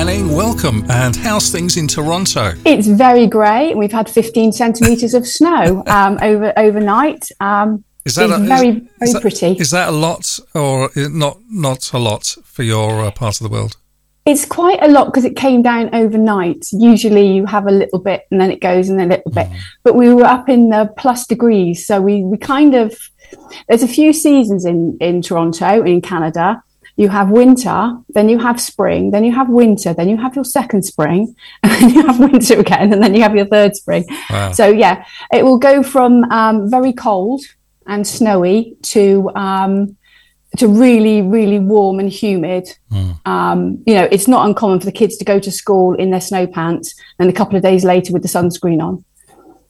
Manning, welcome. And how's things in Toronto? It's very grey. We've had 15 centimetres of snow um, over overnight. Um, Is that a, very, is, very is that- pretty. Is that a lot or not not a lot for your uh, part of the world? It's quite a lot because it came down overnight. Usually you have a little bit and then it goes and then a little bit. But we were up in the plus degrees. So we, we kind of, there's a few seasons in, in Toronto, in Canada. You have winter, then you have spring, then you have winter, then you have your second spring, and then you have winter again, and then you have your third spring. Wow. So yeah, it will go from um, very cold and snowy to um, to really, really warm and humid. Um, you know, it's not uncommon for the kids to go to school in their snow pants and a couple of days later with the sunscreen on.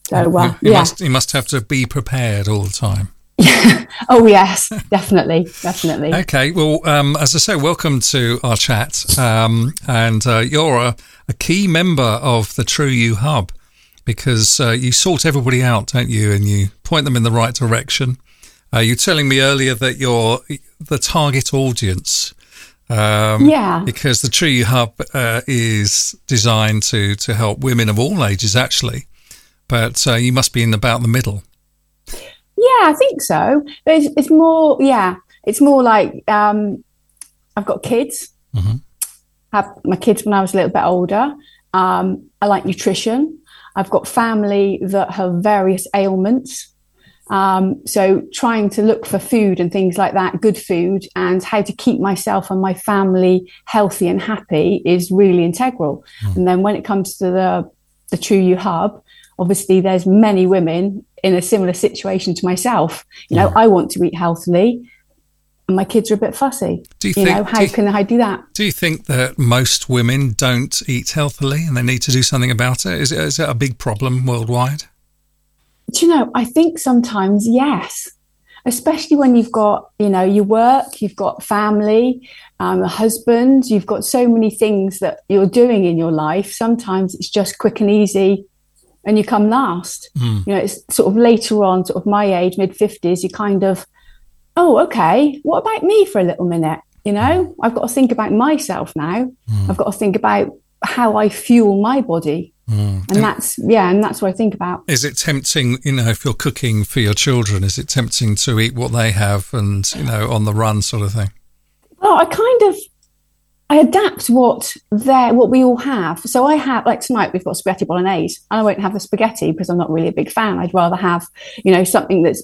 So, uh, you, yeah. must, you must have to be prepared all the time. Oh, yes, definitely, definitely. Okay, well, um, as I say, welcome to our chat. Um, and uh, you're a, a key member of the True You Hub because uh, you sort everybody out, don't you? And you point them in the right direction. Uh, you were telling me earlier that you're the target audience. Um, Yeah. Because the True You Hub uh, is designed to, to help women of all ages, actually. But uh, you must be in about the middle. Yeah, I think so. It's, it's more, yeah, it's more like um, I've got kids. Had my kids when I was a little bit older. Um, I like nutrition. I've got family that have various ailments. Um, so trying to look for food and things like that, good food, and how to keep myself and my family healthy and happy is really integral. And then when it comes to the the True You Hub, obviously there's many women in a similar situation to myself. You know, I want to eat healthily, and my kids are a bit fussy. Do you you think- know, how you- can I do that? Do you think that most women don't eat healthily and they need to do something about it? Is it, is it a big problem worldwide? Do you know, I think sometimes yes, especially when you've got, you know, you work, you've got family, um, a husband, you've got so many things that you're doing in your life. Sometimes it's just quick and easy and you come last. Hmm. You know, it's sort of later on, sort of my age, mid 50s, you kind of, oh, okay, what about me for a little minute? You know, I've got to think about myself now. Hmm. I've got to think about how I fuel my body. Hmm. And that's, yeah, and that's what I think about. Is it tempting, you know, if you're cooking for your children, is it tempting to eat what they have and, you know, on the run sort of thing? Well, I kind of I adapt what they what we all have. So I have like tonight we've got spaghetti bolognese, and I won't have the spaghetti because I'm not really a big fan. I'd rather have you know something that's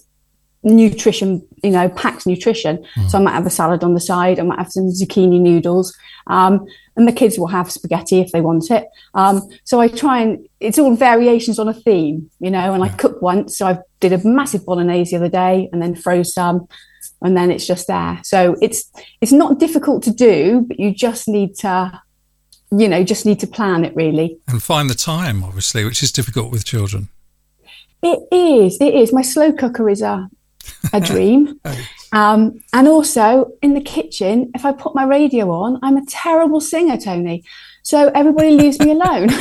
nutrition, you know, packed nutrition. So I might have a salad on the side. I might have some zucchini noodles, um, and the kids will have spaghetti if they want it. Um, so I try and it's all variations on a theme, you know. And I cook once, so I did a massive bolognese the other day, and then froze some and then it's just there. So it's it's not difficult to do, but you just need to, you know, just need to plan it really. And find the time, obviously, which is difficult with children. It is, it is. My slow cooker is a a dream. Um, and also in the kitchen, if I put my radio on, I'm a terrible singer, Tony. So everybody leaves me alone. so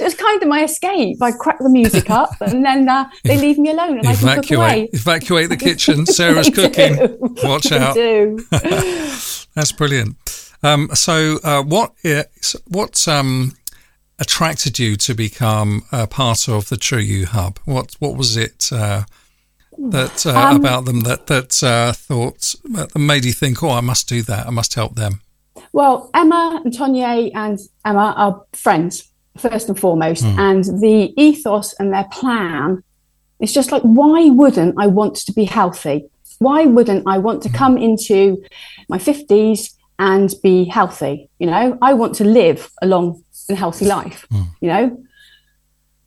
it's kind of my escape. I crack the music up and then uh, they leave me alone and I can cook away. Evacuate, evacuate the kitchen. Sarah's cooking. do. Watch They out. That's brilliant. Um, so, uh, what is, what um, attracted you to become a part of the True You Hub? What what was it uh, that uh, Um, about them that that uh, thought that made you think, oh, I must do that. I must help them. Well, Emma and Tonya and Emma are friends, first and foremost. Hmm. And the ethos and their plan is just like, why wouldn't I want to be healthy? Why wouldn't I want to Hmm. come into my 50s and be healthy? You know, I want to live a long and healthy life, Hmm. you know?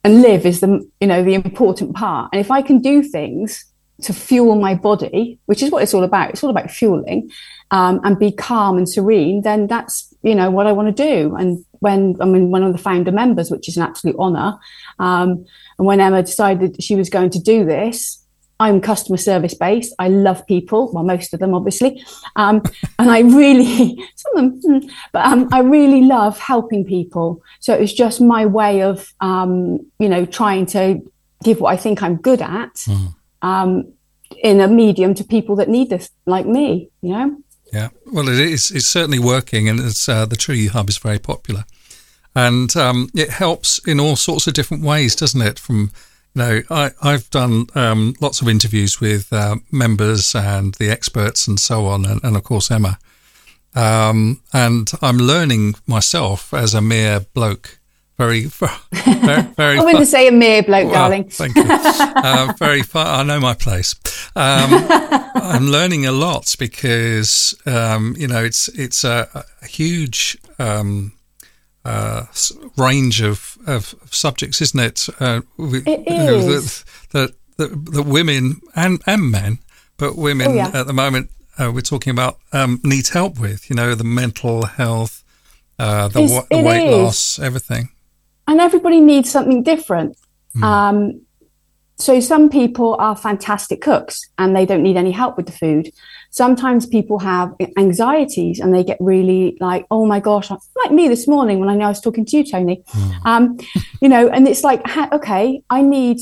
And live is the, you know, the important part. And if I can do things to fuel my body, which is what it's all about. It's all about fueling um, and be calm and serene. Then that's you know what I want to do. And when I'm in one of the founder members, which is an absolute honour, um, and when Emma decided she was going to do this. I'm customer service based. I love people. Well, most of them, obviously. Um, and I really, some of them, hmm, but um, I really love helping people. So it was just my way of, um, you know, trying to give what I think I'm good at um, in a medium to people that need this, like me, you know? Yeah, well, it is. It's certainly working, and it's uh, the You Hub is very popular, and um, it helps in all sorts of different ways, doesn't it? From you know, I, I've done um, lots of interviews with uh, members and the experts and so on, and, and of course Emma, um, and I'm learning myself as a mere bloke. Very, very, very. I wouldn't say a mere bloke, well, darling. Thank you. uh, very far. I know my place. Um, I'm learning a lot because um, you know it's it's a, a huge um, uh, range of, of, subjects, isn't it? Uh, it is. that, that, that women and and men, but women oh, yeah. at the moment uh, we're talking about um, need help with. You know, the mental health, uh, the, w- the weight is. loss, everything. And everybody needs something different. Mm. Um, so some people are fantastic cooks and they don't need any help with the food. Sometimes people have anxieties and they get really like, oh my gosh, like me this morning when I know I was talking to you, Tony. Mm. Um, you know, and it's like, okay, I need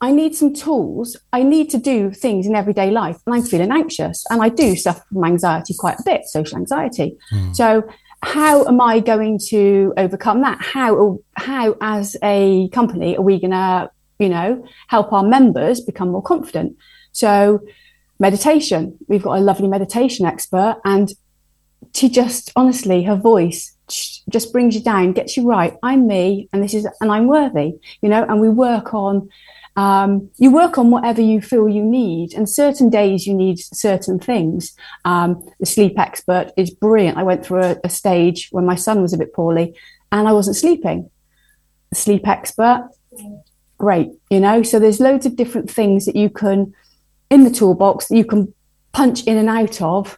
I need some tools. I need to do things in everyday life, and I'm feeling anxious, and I do suffer from anxiety quite a bit, social anxiety. Mm. So, how am I going to overcome that? How, how as a company, are we going to, you know, help our members become more confident? So, meditation. We've got a lovely meditation expert, and she just honestly, her voice just brings you down, gets you right. I'm me, and this is, and I'm worthy, you know. And we work on um, you work on whatever you feel you need, and certain days you need certain things. Um, the sleep expert is brilliant. I went through a, a, stage when my son was a bit poorly and I wasn't sleeping. The sleep expert, great, you know. So there's loads of different things that you can in the toolbox that you can punch in and out of,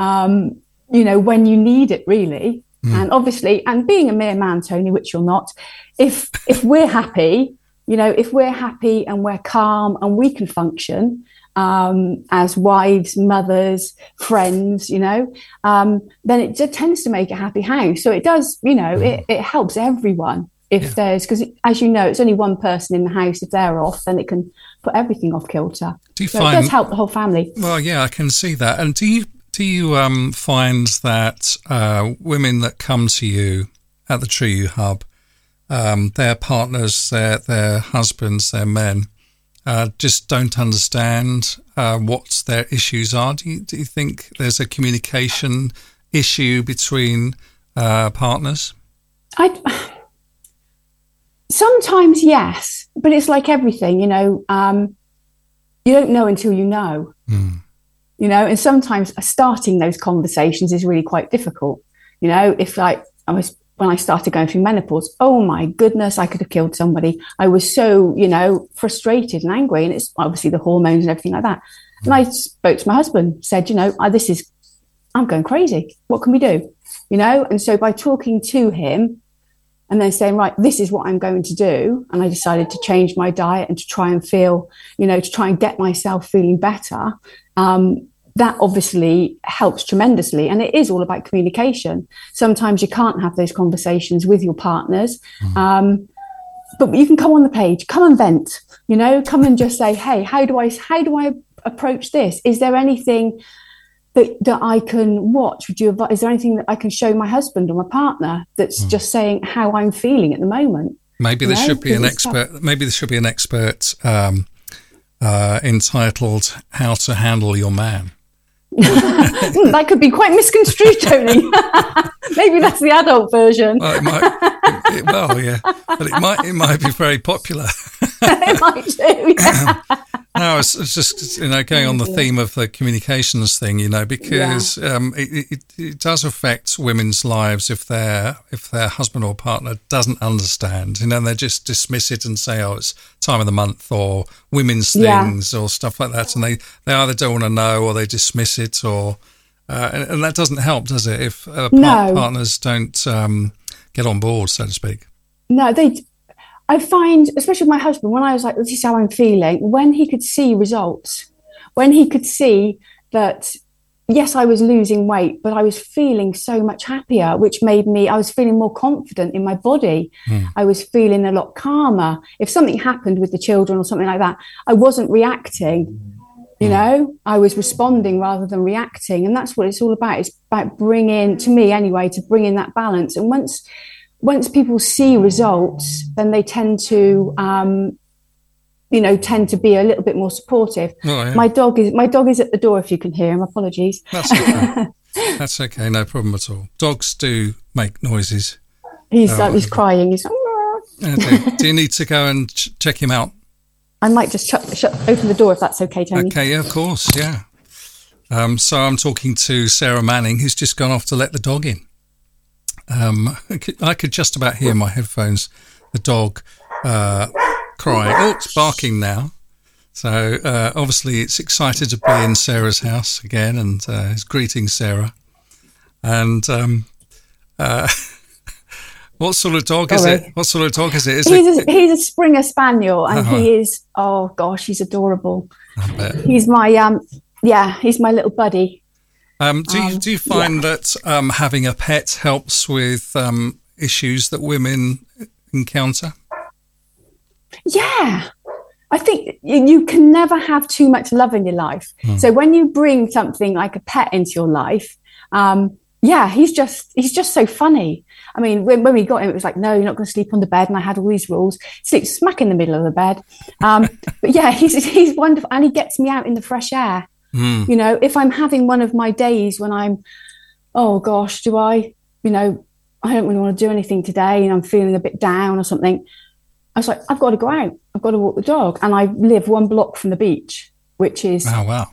um, you know, when you need it really. Mm. And obviously, and being a mere man, Tony, which you're not, if if we're happy you know, if we're happy and we're calm and we can function um, as wives, mothers, friends, you know, um, then it just tends to make a happy house. So it does, you know, it, it helps everyone if yeah. there's because as you know, it's only one person in the house. If they're off, then it can put everything off kilter. Do you so find it does help the whole family? Well, yeah, I can see that. And do you do you um, find that uh, women that come to you at the True You Hub um, their partners, their their husbands, their men, uh, just don't understand uh, what their issues are. Do you, do you think there's a communication issue between uh, partners? I sometimes yes, but it's like everything, you know. Um, you don't know until you know. Mm. You know, and sometimes starting those conversations is really quite difficult. You know, if like I was when I started going through menopause, oh my goodness, I could have killed somebody. I was so, you know, frustrated and angry. And it's obviously the hormones and everything like that. And I spoke to my husband, said, you know, this is, I'm going crazy. What can we do? You know? And so by talking to him and then saying, right, this is what I'm going to do. And I decided to change my diet and to try and feel, you know, to try and get myself feeling better. Um, that obviously helps tremendously. And it is all about communication. Sometimes you can't have those conversations with your partners. Mm. Um, but you can come on the page, come and vent, you know, come and just say, Hey, how do I, how do I approach this? Is there anything that, that I can watch? Would you, is there anything that I can show my husband or my partner that's mm. just saying how I'm feeling at the moment? Maybe there should be an expert, tough. maybe there should be an expert, um, uh, entitled "How to Handle Your Man." Hmm, that could be quite misconstrued, Tony. Maybe that's the adult version. Well, it might. It, well, yeah, but it might. It might be very popular. it might do. Yeah. no, it's, it's, just you know going on the theme of the communications thing, you know, because yeah. um, it, it, it, does affect women's lives if their if their husband or partner doesn't understand, you know, they just dismiss it and say, "Oh, it's time of the month," or women's things, yeah. or stuff like that, and they they either don't want to know or they dismiss it, or uh, and, and, that doesn't help, does it? If uh, no. partners don't um, get on board, so to speak. No, they I find, especially with my husband, when I was like, this is how I'm feeling, when he could see results, when he could see that, yes, I was losing weight, but I was feeling so much happier, which made me, I was feeling more confident in my body. Mm. I was feeling a lot calmer. If something happened with the children or something like that, I wasn't reacting You know, I was responding rather than reacting, and that's what it's all about. It's about bringing, to me anyway, to bring in that balance. And once once people see results, then they tend to, um, you know, tend to be a little bit more supportive. Oh, yeah. My dog is my dog is at the door. If you can hear him, apologies. That's okay. That's okay. No problem at all. Dogs do make noises. He's Oh, like he's crying. He's. Like, do, do you need to go and ch- check him out? I might just shut, shut open the door if that's okay, Tony. Okay, yeah, of course, yeah. Um, so I'm talking to Sarah Manning, who's just gone off to let the dog in. Um, I could, I could just about hear my headphones, the dog uh, crying. Oh, it's barking now. So uh, obviously, it's excited to be in Sarah's house again, and uh, is greeting Sarah. And um, uh, what sort of dog is it? What sort of dog is it? Is He's it? a, he's a Springer Spaniel, and Uh-huh. he is. Oh gosh, he's adorable. He's my um. Yeah, he's my little buddy. Um, do you Um, do you find that um, having a pet helps with um, issues that women encounter? Yeah. I think you, you can never have too much love in your life. So when you bring something like a pet into your life, um, yeah, he's just he's just so funny. I mean, when, when we got him, it was like, no, you're not going to sleep on the bed, and I had all these rules. Sleep smack in the middle of the bed. Um, but yeah, he's he's wonderful, and he gets me out in the fresh air. Mm. You know, if I'm having one of my days when I'm, oh gosh, do I, you know, I don't really want to do anything today, and I'm feeling a bit down or something. I was like, I've got to go out. I've got to walk the dog. And I live one block from the beach, which is, Oh wow!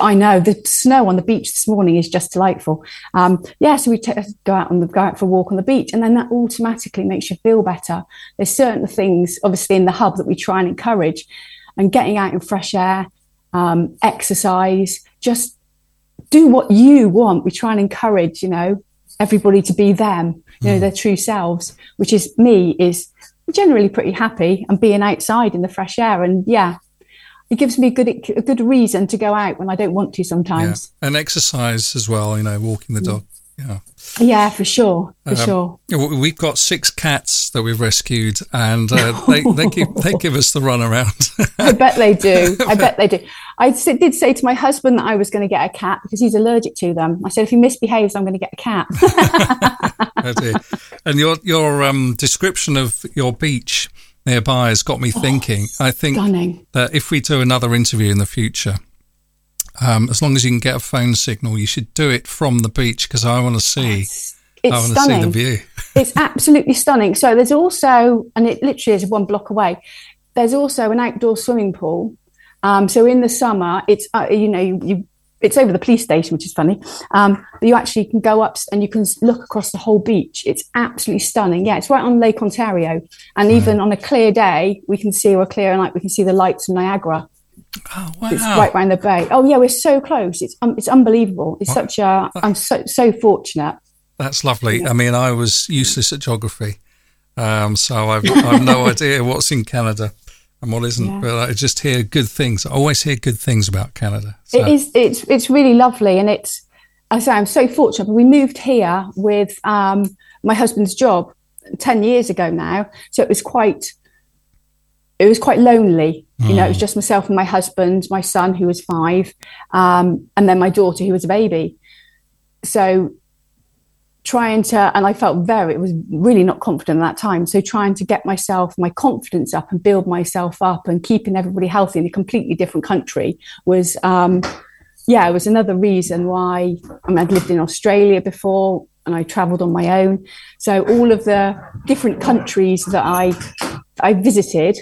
I know the snow on the beach this morning is just delightful. Um, yeah, so we t- go out on the, go out for a walk on the beach, and then that automatically makes you feel better. There's certain things, obviously, in the hub that we try and encourage, and getting out in fresh air, um, exercise, just do what you want. We try and encourage, you know, everybody to be them, you know, their true selves, which is me, is generally pretty happy and being outside in the fresh air. And yeah, it gives me a good a good reason to go out when I don't want to Yeah, sometimes. and exercise as well. You know, walking the dog. Yeah. Yeah, for sure, for Um, sure. We've got six cats that we've rescued, and uh, they they give they give us the runaround. I bet they do. I bet they do. I did say to my husband that I was going to get a cat because he's allergic to them. I said if he misbehaves, I'm going to get a cat. Oh, and your your um, description of your beach nearby has got me thinking. I think Stunning. that if we do another interview in the future, um, as long as you can get a phone signal, you should do it from the beach because I want to see. It's, I want to see stunning. the view. it's absolutely stunning. So there's also, and it literally is one block away. There's also an outdoor swimming pool. Um, so in the summer, it's uh, you know you, you it's over the police station, which is funny. Um, but you actually can go up and you can look across the whole beach. It's absolutely stunning. Yeah, it's right on Lake Ontario, and even on a clear day, we can see or a clear night, we can see the lights of Niagara. Oh It's right round the bay. Oh yeah, we're so close. It's um, it's unbelievable. It's such a. I'm so so fortunate. That's lovely. I mean, I was useless at geography, um, so I've, I've no idea what's in Canada and what isn't. Yeah. But I just hear good things. I always hear good things about Canada. So, It is. It's it's really lovely, and it's. I say I'm so fortunate. We moved here with um, my husband's job ten years ago now, so it was quite. It was quite lonely. You know, it was just myself and my husband, my son who was five, um, and then my daughter who was a baby. So trying to and i felt very it was really not confident at that time so trying to get myself my confidence up and build myself up and keeping everybody healthy in a completely different country was um yeah it was another reason why I mean, i'd lived in australia before and i traveled on my own so all of the different countries that i i visited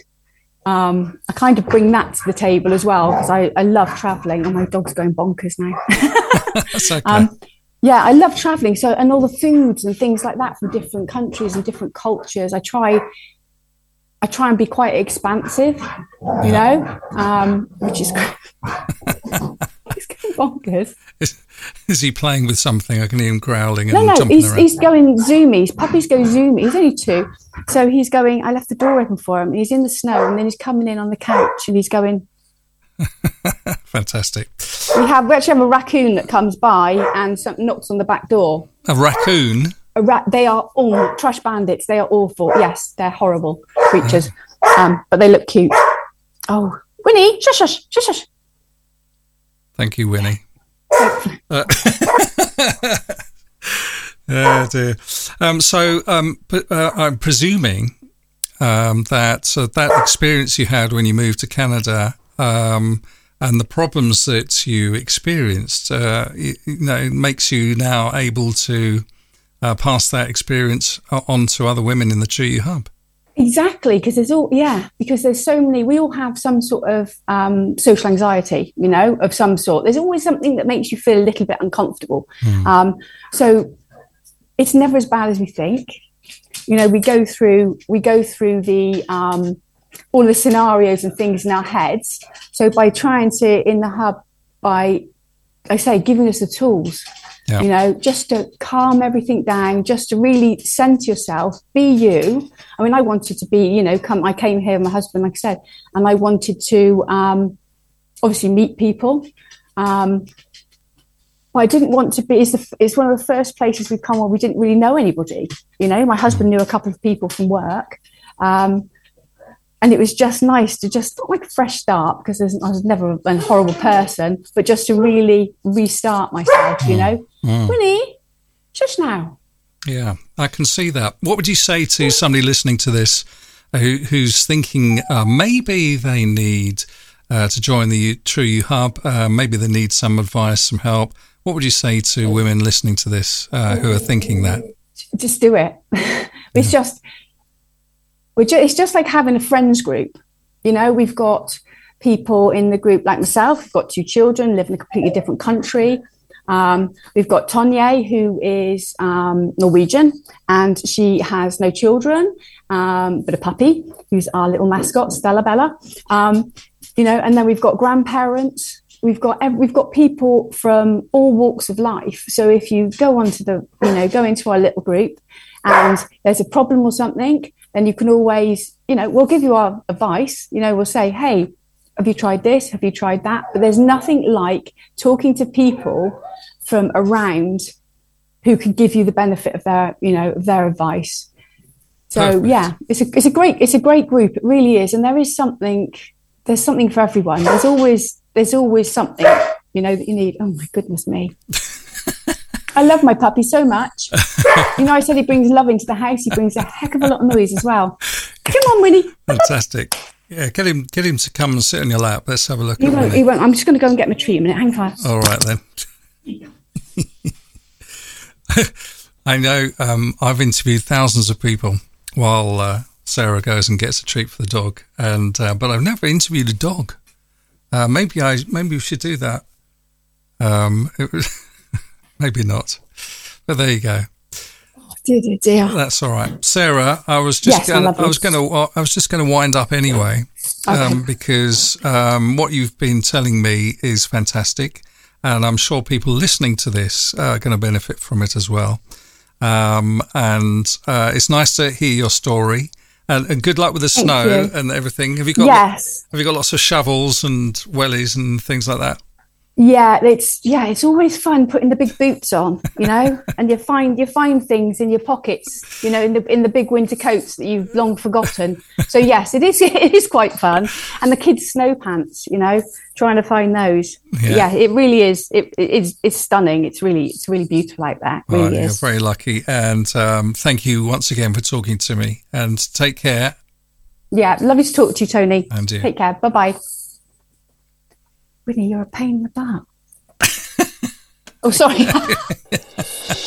um, I kind of bring that to the table as well because I, I love traveling and my dog's going bonkers now. okay. Um, yeah, I love traveling. So, and all the foods and things like that from different countries and different cultures. I try, I try and be quite expansive, you know, um, which is bonkers. is, is he playing with something? I can hear him growling and No, no, jumping he's, around. he's going zoomies. Puppies go zoomies. He's only two, so he's going. I left the door open for him. He's in the snow, and then he's coming in on the couch, and he's going. Fantastic. We have we actually have a raccoon that comes by and some, knocks on the back door. A raccoon. a rat, they are all trash bandits. They are awful. Yes, they're horrible creatures, um, but they look cute. Oh, Winnie, shush, shush, shush, shush. Thank you, Winnie. uh, oh dear. Um, so, um, but, uh, I'm presuming um, that uh, that experience you had when you moved to Canada um, and the problems that you experienced, uh, you, you, know, makes you now able to uh, pass that experience on to other women in the True Hub. Exactly, because there's all yeah, because there's so many. We all have some sort of um, social anxiety, you know, of some sort. There's always something that makes you feel a little bit uncomfortable. Mm. Um, so it's never as bad as we think. You know, we go through we go through the um, all the scenarios and things in our heads. So by trying to in the hub, by I say giving us the tools yeah. you know, just to calm everything down, just to really center yourself, be you. I mean, I wanted to be, you know, come, I came here, my husband, like I said, and I wanted to um, obviously meet people. Um, but I didn't want to be, it's, the, it's one of the first places we've come where we didn't really know anybody. You know, my husband knew a couple of people from work. Um, and it was just nice to just not like a fresh start because I was never a horrible person, but just to really restart myself, you know. Mm. Winnie, just now. Yeah, I can see that. What would you say to somebody listening to this who, who's thinking uh, maybe they need uh, to join the True You Hub, uh, maybe they need some advice, some help? What would you say to women listening to this uh, who are thinking that? Just do it. it's yeah. just just, it's just like having a friends group. You know, we've got people in the group like myself. We've got two children, live in a completely different country. Um, we've got Tonje, who is um, Norwegian, and she has no children, um, but a puppy, who's our little mascot, Stella Bella. Um, you know, and then we've got grandparents. We've got we've got people from all walks of life. So if you go onto the, you know, go into our little group, and there's a problem or something, then you can always, you know, we'll give you our advice. You know, we'll say, hey, have you tried this? Have you tried that? But there's nothing like talking to people from around who can give you the benefit of their, you know, their advice. So Perfect. yeah, it's a it's a great it's a great group. It really is, and there is something. There's something for everyone. There's always there's always something you know that you need. Oh my goodness me. I love my puppy so much. you know, I said he brings love into the house. He brings a heck of a lot of noise as well. Come on, Winnie. Fantastic. Yeah, get him, get him to come and sit on your lap. Let's have a look. He won't. Winnie. He won't. I'm just going to go and get my treat a minute. Hang fire. All right then. I know. Um, I've interviewed thousands of people while uh, Sarah goes and gets a treat for the dog, and uh, but I've never interviewed a dog. Uh, maybe I maybe we should do that. Um, it was. maybe not. But there you go. Oh, dear, dear, dear. That's all right, Sarah. I was just yes, gonna, I, I was going to I was just going to wind up anyway, okay. um, because um, what you've been telling me is fantastic, and I'm sure people listening to this are going to benefit from it as well. Um, and uh, it's nice to hear your story. And, and good luck with the Thank snow you. and everything. Have you got? Yes. Have you got lots of shovels and wellies and things like that? Yeah it's yeah it's always fun putting the big boots on you know and you find you find things in your pockets you know in the in the big winter coats that you've long forgotten. So yes it is it is quite fun. And the kids snow pants you know trying to find those. Yeah, yeah it really is it, it's it's stunning. It's really it's really beautiful like that. It really is. you're very lucky. And um, thank you once again for talking to me. And take care. Yeah lovely to talk to you tony. And you. take care. Bye bye Whitney, you're a pain in the butt. oh, sorry.